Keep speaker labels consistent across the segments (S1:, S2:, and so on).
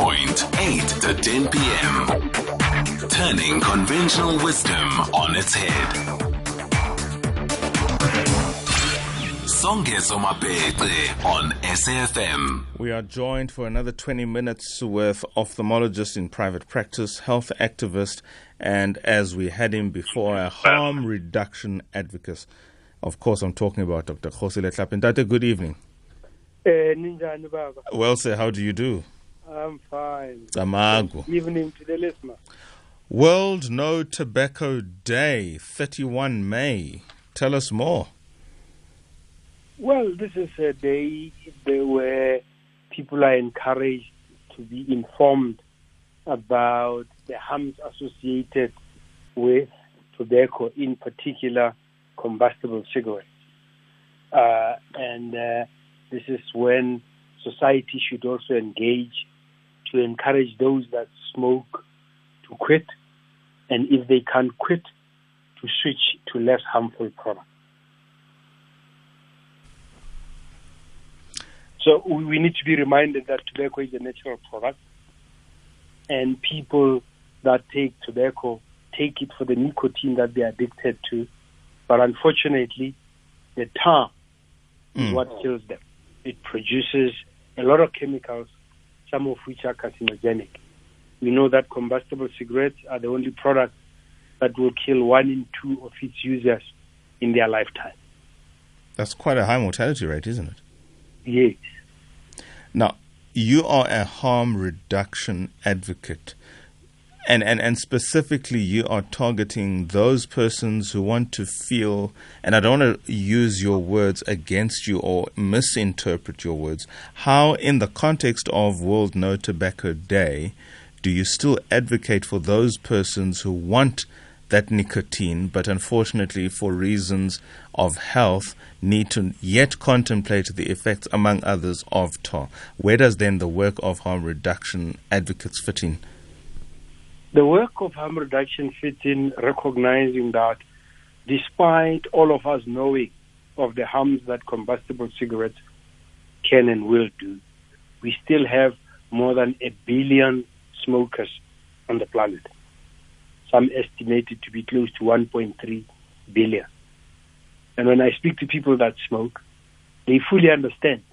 S1: Point, 8 to 10 p.m. Turning conventional wisdom on its head. Songezo Mapete on SAFM.
S2: We are joined for another 20 minutes with ophthalmologist in private practice, health activist, and as we had him before, a harm reduction advocate. Of course, I'm talking about Dr. Kgosi Letlape. Good evening.
S3: Eh, ninjani?
S2: Well, sir, how do you do?
S3: I'm fine.
S2: Tamago.
S3: Evening to the listener.
S2: World No Tobacco Day, 31 May. Tell us more.
S3: Well, this is a day where people are encouraged to be informed about the harms associated with tobacco, in particular combustible cigarettes. Uh, and uh, this is when society should also engage to encourage those that smoke to quit, and if they can't quit, to switch to less harmful products. So we need to be reminded that tobacco is a natural product, and people that take tobacco take it for the nicotine that they're addicted to. But unfortunately, the tar is
S2: Mm.
S3: what kills them. It produces a lot of chemicals, some of which are carcinogenic. We know that combustible cigarettes are the only product that will kill one in two of its users in their lifetime.
S2: That's quite a high mortality rate, isn't it?
S3: Yes.
S2: Now, you are a harm reduction advocate. And, and, and specifically, you are targeting those persons who want to feel, and I don't want to use your words against you or misinterpret your words. How, in the context of World No Tobacco Day, do you still advocate for those persons who want that nicotine, but unfortunately, for reasons of health, need to yet contemplate the effects, among others, of tar? Where does then the work of harm reduction advocates fit in?
S3: The work of harm reduction fits in recognizing that despite all of us knowing of the harms that combustible cigarettes can and will do, we still have more than a billion smokers on the planet. Some estimated to be close to 1.3 billion. And when I speak to people that smoke, they fully understand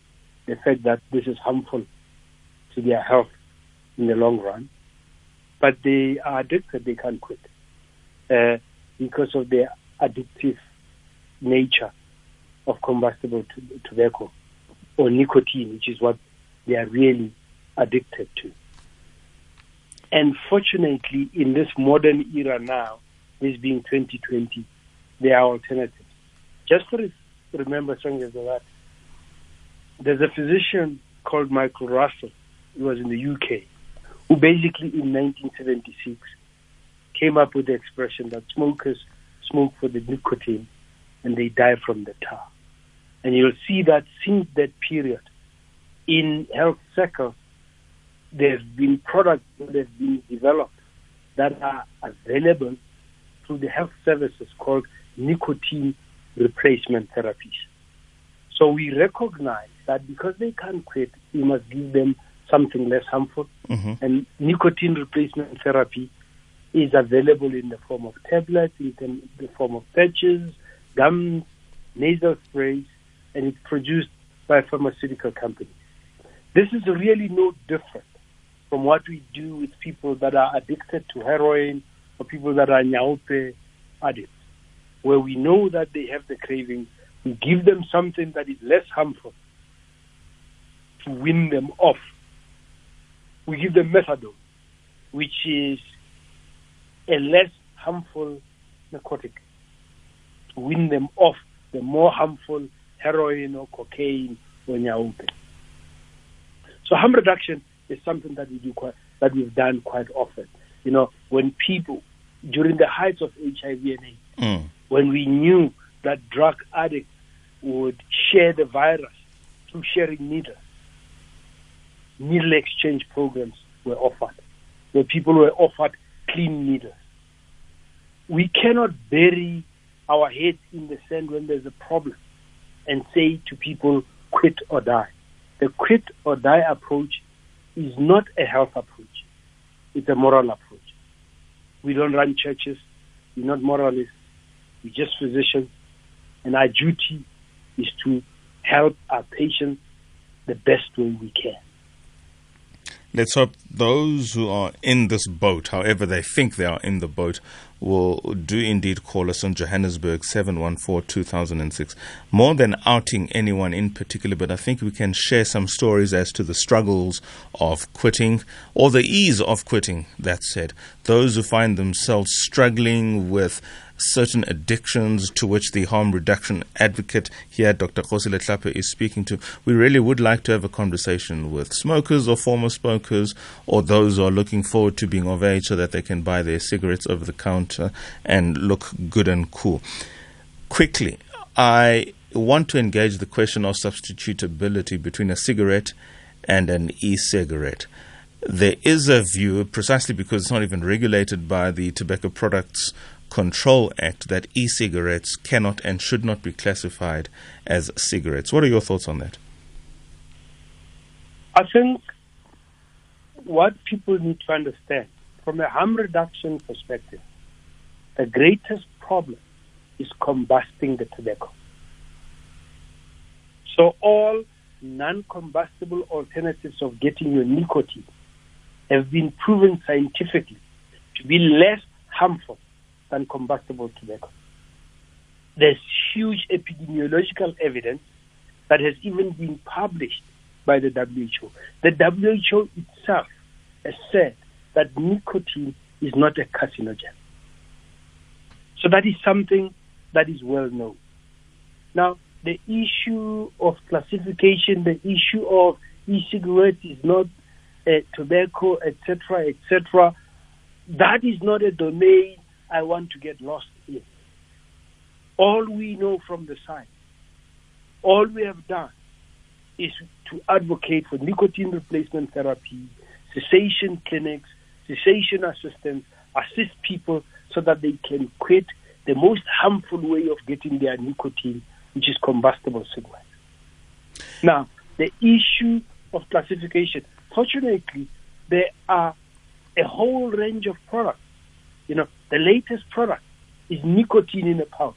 S3: the fact that this is harmful to their health in the long run but they are addicted, they can't quit uh, because of the addictive nature of combustible t- tobacco or nicotine, which is what they are really addicted to. And fortunately, in this modern era now, this being 2020, there are alternatives. Just to re- remember something like that, there's a physician called Michael Russell, he was in the UK, who basically in 1976 came up with the expression that smokers smoke for the nicotine and they die from the tar. And you'll see that since that period, in health circles, there's been products that have been developed that are available through the health services called nicotine replacement therapies. So we recognize that because they can't quit, we must give them something less harmful.
S2: Mhm.
S3: And nicotine replacement therapy is available in the form of tablets, in the- the form of patches, gums, nasal sprays, and it's produced by pharmaceutical companies. This is really no different from what we do with people that are addicted to heroin or people that are nyaope addicts, where we know that they have the cravings. We give them something that is less harmful to win them off we give them methadone, which is a less harmful narcotic to win them off the more harmful heroin or cocaine or nyaope. So harm reduction is something that we do quite that we've done quite often. You know, when people during the heights of HIV and AIDS,
S2: Mm.
S3: when we knew that drug addicts would share the virus through sharing needles, needle exchange programs were offered, where people were offered clean needles. We cannot bury our heads in the sand when there's a problem and say to people, quit or die. The quit or die approach is not a health approach, it's a moral approach. We don't run churches, we're not moralists, we're just physicians, and our duty is to help our patients the best way we can.
S2: Let's hope those who are in this boat, however they think they are in the boat, will do indeed call us on Johannesburg 714 2006. More than outing anyone in particular, but I think we can share some stories as to the struggles of quitting or the ease of quitting, that said. Those who find themselves struggling with certain addictions to which the harm reduction advocate here, Dr. Kgosi Letlape, is speaking to. We really would like to have a conversation with smokers or former smokers or those who are looking forward to being of age so that they can buy their cigarettes over the counter and look good and cool. Quickly, I want to engage the question of substitutability between a cigarette and an e cigarette. There is a view, precisely because it's not even regulated by the Tobacco Products Control Act that e cigarettes cannot and should not be classified as cigarettes. What are your thoughts on that?
S3: I think what people need to understand from a harm reduction perspective, the greatest problem is combusting the tobacco. So all non-combustible alternatives of getting your nicotine have been proven scientifically to be less harmful than combustible tobacco. There's huge epidemiological evidence that has even been published by the WHO. The WHO itself has said that nicotine is not a carcinogen. So that is something that is well known. Now, the issue of classification, the issue of e-cigarette is not uh, tobacco, etc., etc., that is not a domain I want to get lost in. All we know from the science, all we have done is to advocate for nicotine replacement therapy, cessation clinics, cessation assistance, assist people so that they can quit the most harmful way of getting their nicotine, which is combustible cigarettes. Now, the issue of classification, fortunately, there are a whole range of products. You know, the latest product is nicotine in a pouch.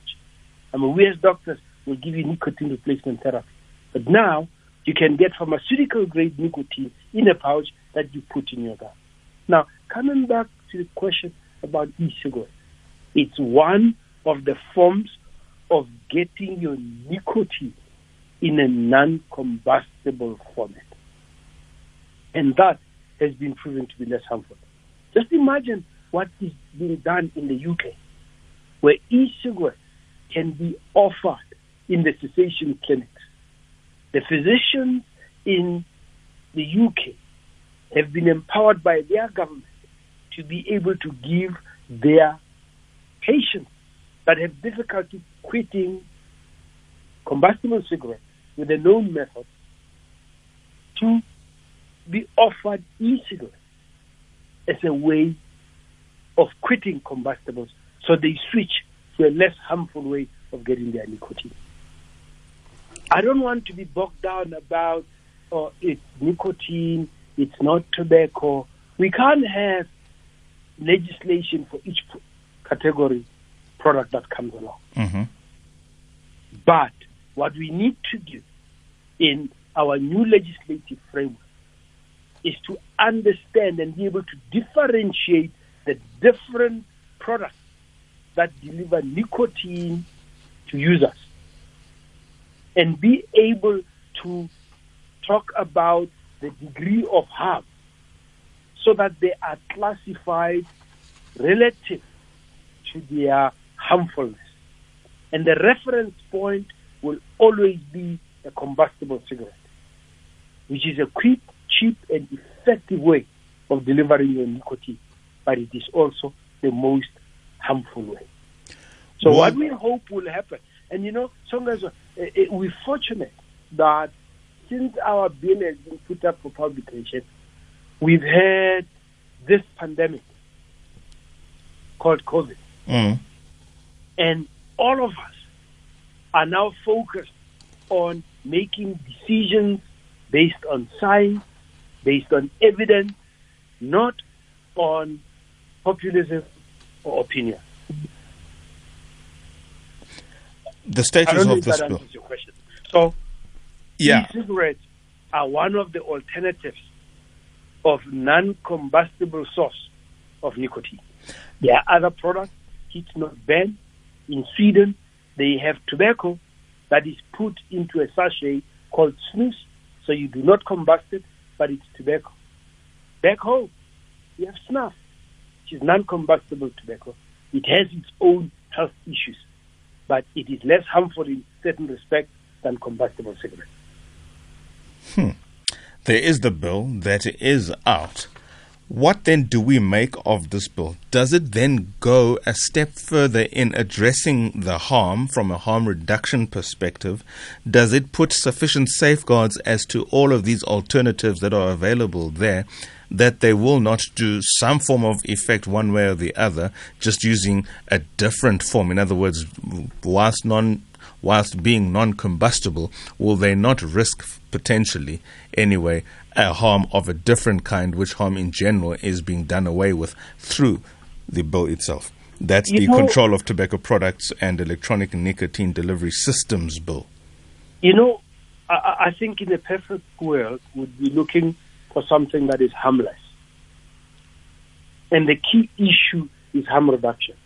S3: I mean, we as doctors will give you nicotine replacement therapy. But now, you can get pharmaceutical grade nicotine in a pouch that you put in your gun. Now, coming back to the question about e-cigarettes, it's one of the forms of getting your nicotine in a non-combustible format. And that has been proven to be less harmful. Just imagine what is being done in the UK, where e-cigarettes can be offered in the cessation clinics. The physicians in the UK have been empowered by their government to be able to give their patients that have difficulty quitting combustible cigarettes with a known method to be offered e-cigarettes as a way of quitting combustibles so they switch to a less harmful way of getting their nicotine. I don't want to be bogged down about oh, it's nicotine, it's not tobacco. We can't have legislation for each category product that comes along.
S2: Mm-hmm.
S3: But what we need to do in our new legislative framework is to understand and be able to differentiate different products that deliver nicotine to users and be able to talk about the degree of harm so that they are classified relative to their harmfulness. And the reference point will always be a combustible cigarette, which is a quick, cheap, and effective way of delivering your nicotine but it is also the most harmful way. So what, what we hope will happen, and you know, sometimes uh, we're fortunate that since our bill has been put up for publication, we've had this pandemic called COVID.
S2: Mm.
S3: And all of us are now focused on making decisions based on science, based on evidence, not on populism or opinion.
S2: The status of this bill.
S3: Your question. So,
S2: yeah.
S3: e-cigarettes are one of the alternatives of non-combustible source of nicotine. There are other products, it's not banned. In Sweden, they have tobacco that is put into a sachet called snus, so you do not combust it, but it's tobacco. Back home, we have snuff, is non-combustible tobacco. It has its own health issues, but it is less harmful in certain respects than combustible cigarettes.
S2: Hmm. There is the bill that is out. What then do we make of this bill? Does it then go a step further in addressing the harm from a harm reduction perspective? Does it put sufficient safeguards as to all of these alternatives that are available there that they will not do some form of effect one way or the other, just using a different form? In other words, whilst non whilst being non combustible, will they not risk potentially, anyway, a harm of a different kind, which harm in general is being done away with through the bill itself? That's
S3: You
S2: the
S3: know-
S2: Control of Tobacco Products and Electronic Nicotine Delivery Systems Bill.
S3: You know, I- I, think in a perfect world, would be looking for something that is harmless. And the key issue is harm reduction.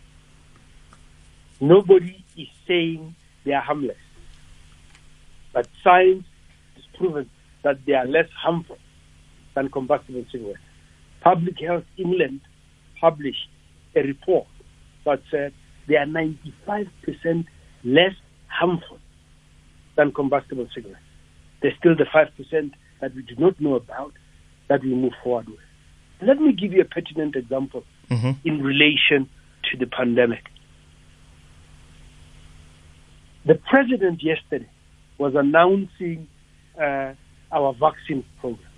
S3: Nobody is saying they are harmless. But science has proven that they are less harmful than combustible cigarettes. Public Health England published a report that said they are 95% less harmful than combustible cigarettes. There's still the 5% that we do not know about that we move forward with. Let me give you a pertinent example
S2: Mhm.
S3: in relation to the pandemic. The president yesterday was announcing uh, our vaccine program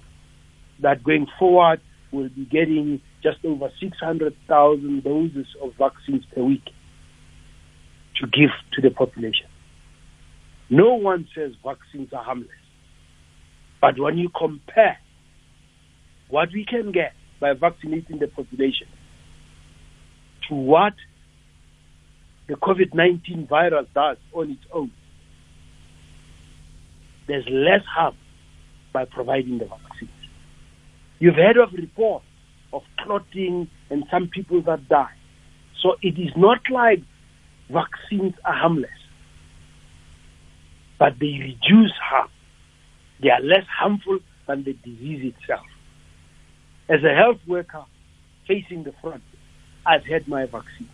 S3: that going forward we'll be getting just over 600,000 doses of vaccines per week to give to the population. No one says vaccines are harmless. But when you compare what we can get by vaccinating the population to what the COVID 19 virus does on its own, there's less harm by providing the vaccines. You've heard of reports of clotting and some people that die. So it is not like vaccines are harmless, but they reduce harm. They are less harmful than the disease itself. As a health worker facing the front, I've had my vaccine.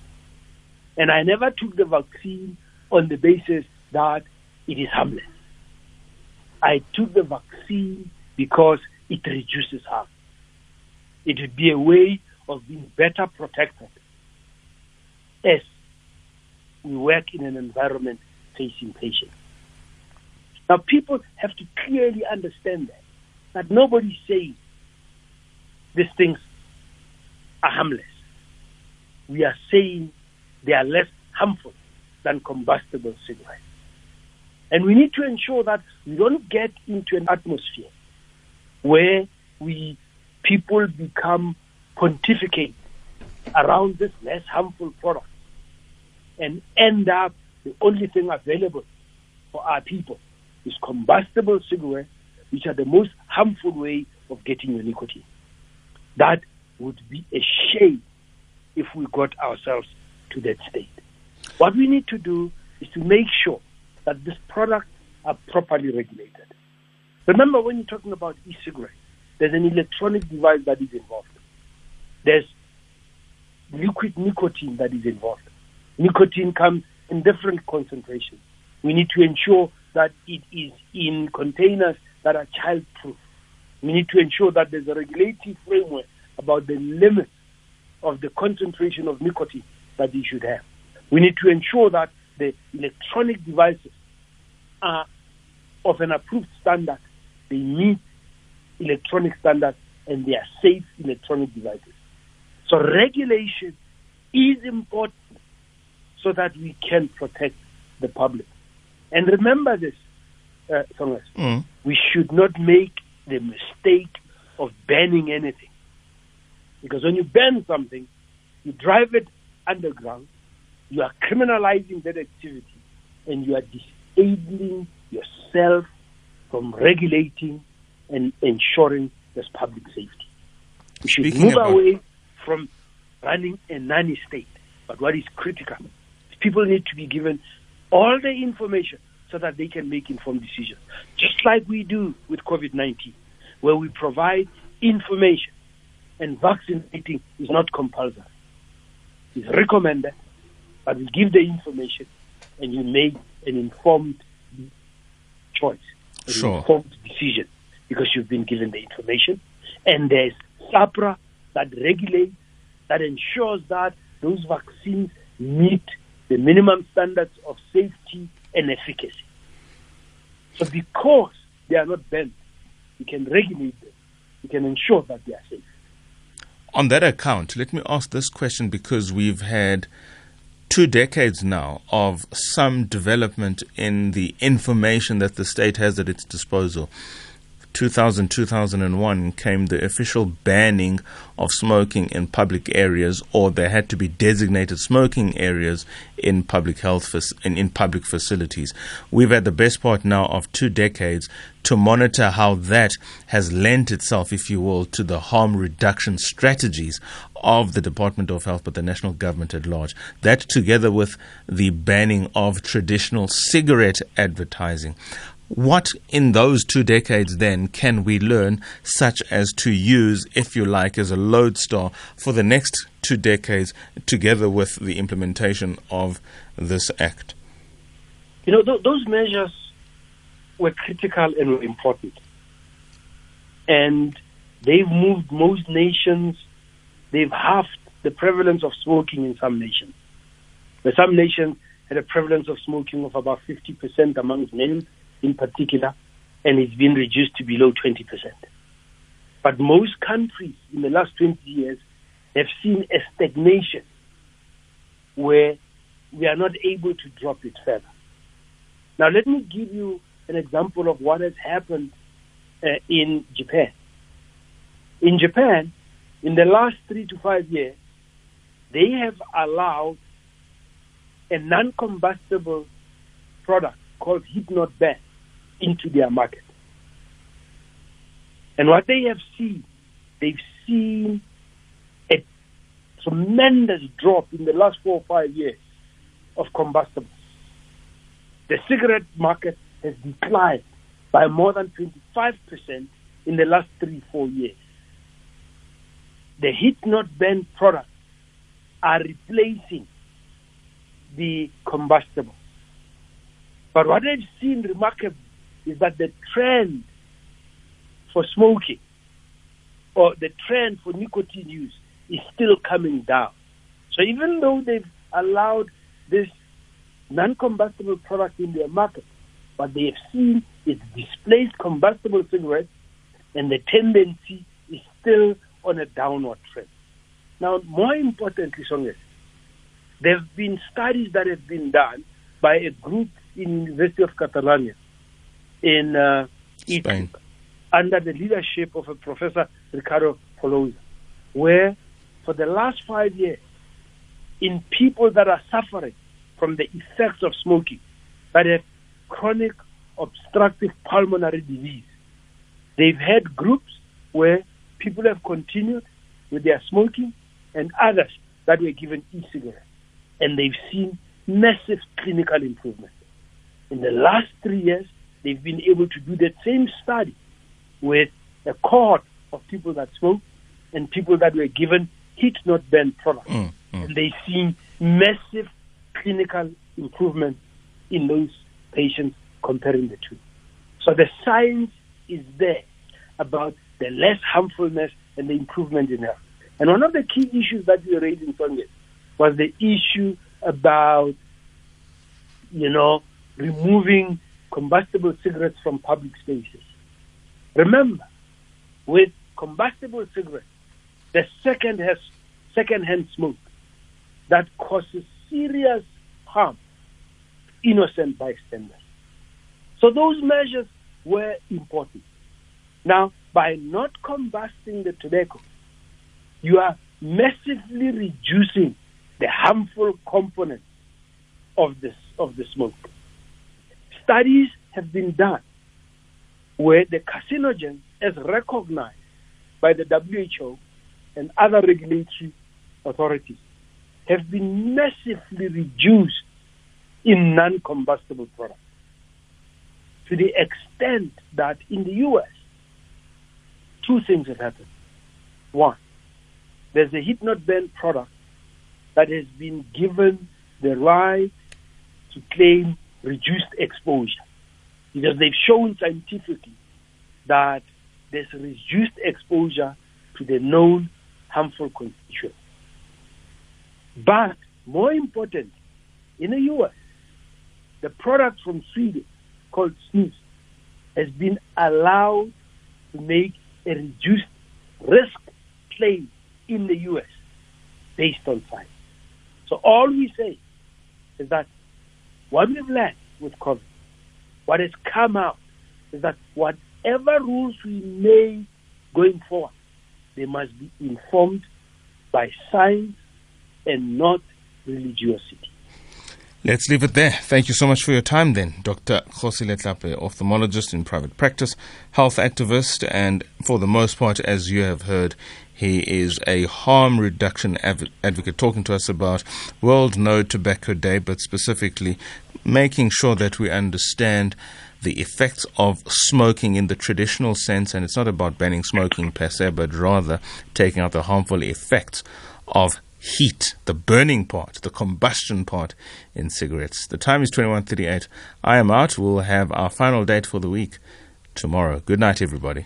S3: And I never took the vaccine on the basis that it is harmless. I took the vaccine because it reduces harm. It would be a way of being better protected as we work in an environment facing patients. Now, people have to clearly understand that, that nobody's saying these things are harmless. We are saying they are less harmful than combustible cigarettes. And we need to ensure that we don't get into an atmosphere where we people become pontificate around this less harmful product and end up the only thing available for our people is combustible cigarettes, which are the most harmful way of getting your nicotine. That would be a shame if we got ourselves to that state. What we need to do is to make sure that these products are properly regulated. Remember, when you're talking about e-cigarettes, there's an electronic device that is involved. There's liquid nicotine that is involved. Nicotine comes in different concentrations. We need to ensure that it is in containers that are child-proof. We need to ensure that there's a regulatory framework about the limits of the concentration of nicotine that you should have. We need to ensure that the electronic devices are of an approved standard. They meet electronic standards and they are safe electronic devices. So regulation is important so that we can protect the public. And remember this, uh, Thomas,
S2: Mm.
S3: we should not make the mistake of banning anything. Because when you ban something, you drive it underground, you are criminalizing that activity, and you are disabling yourself from regulating and ensuring there's public safety. We should
S2: Speaking
S3: move away from running a nanny state. But what is critical, people need to be given all the information so that they can make informed decisions. Just like we do with COVID 19, where we provide information and vaccinating is not compulsory. It's recommended, but we give the information and you make an informed choice, an
S2: Sure.
S3: informed decision because you've been given the information. And there's SAHPRA that regulates, that ensures that those vaccines meet the minimum standards of safety and efficacy. So because they are not banned, we can regulate them. We can ensure that they are safe.
S2: On that account, let me ask this question because we've had two decades now of some development in the information that the state has at its disposal. 2000 2001 came the official banning of smoking in public areas or there had to be designated smoking areas in public health in, in public facilities. We've had the best part now of two decades to monitor how that has lent itself if you will to the harm reduction strategies of the Department of Health but the national government at large. That together with the banning of traditional cigarette advertising what in those two decades then can we learn, such as to use, if you like, as a lodestar for the next two decades, together with the implementation of this act?
S3: You know, th- those measures were critical and were important. And they've moved most nations, they've halved the prevalence of smoking in some nations. Where some nations had a prevalence of smoking of about 50% amongst men in particular, and it's been reduced to below 20%. But most countries in the last 20 years have seen a stagnation where we are not able to drop it further. Now, let me give you an example of what has happened uh, in Japan. In Japan, in the last three to five years, they have allowed a non combustible product called Heat Not Burn into their market. And what they have seen, they've seen a tremendous drop in the last four or five years of combustibles. The cigarette market has declined by more than 25% in the last three, four years. The heat not burn products are replacing the combustible. But what I've seen remarkable is that the trend for smoking or the trend for nicotine use is still coming down. So even though they've allowed this non-combustible product in their market, what they have seen is displaced combustible cigarettes and the tendency is still on a downward trend. Now, more importantly, Songes, there have been studies that have been done by a group in the University of Catalonia in uh,
S2: Spain.
S3: under the leadership of a Professor Riccardo Polosa, where for the last five years, in people that are suffering from the effects of smoking, that have chronic obstructive pulmonary disease, they've had groups where people have continued with their smoking and others that were given e-cigarettes. And they've seen massive clinical improvement. In the last three years, they've been able to do that same study with a cohort of people that smoke and people that were given heat not burn products.
S2: Mm, mm.
S3: And they've seen massive clinical improvement in those patients comparing the two. So the science is there about the less harmfulness and the improvement in health. And one of the key issues that we raised in Congress was the issue about, you know, removing combustible cigarettes from public spaces. Remember, with combustible cigarettes, the second has second-hand smoke that causes serious harm to innocent bystanders. So those measures were important. Now, by not combusting the tobacco, you are massively reducing the harmful components of this of the smoke. Studies have been done where the carcinogen is recognized by the WHO and other regulatory authorities have been massively reduced in non-combustible products to the extent that in the US, two things have happened. One, there's a heat not burn product that has been given the right to claim reduced exposure because they've shown scientifically that there's reduced exposure to the known harmful constituents. But more important, in the US, the product from Sweden called snus has been allowed to make a reduced risk claim in the US based on science. So all we say is that what we've learned with COVID, what has come out is that whatever rules we make going forward, they must be informed by science and not religiosity.
S2: Let's leave it there. Thank you so much for your time then. Dr. Kgosi Letlape, ophthalmologist in private practice, health activist, and for the most part, as you have heard, he is a harm reduction advocate talking to us about World No Tobacco Day, but specifically making sure that we understand the effects of smoking in the traditional sense. And it's not about banning smoking per se, but rather taking out the harmful effects of heat, the burning part, the combustion part in cigarettes. The time is 21:38. I am out. We'll have our final date for the week tomorrow. Good night everybody.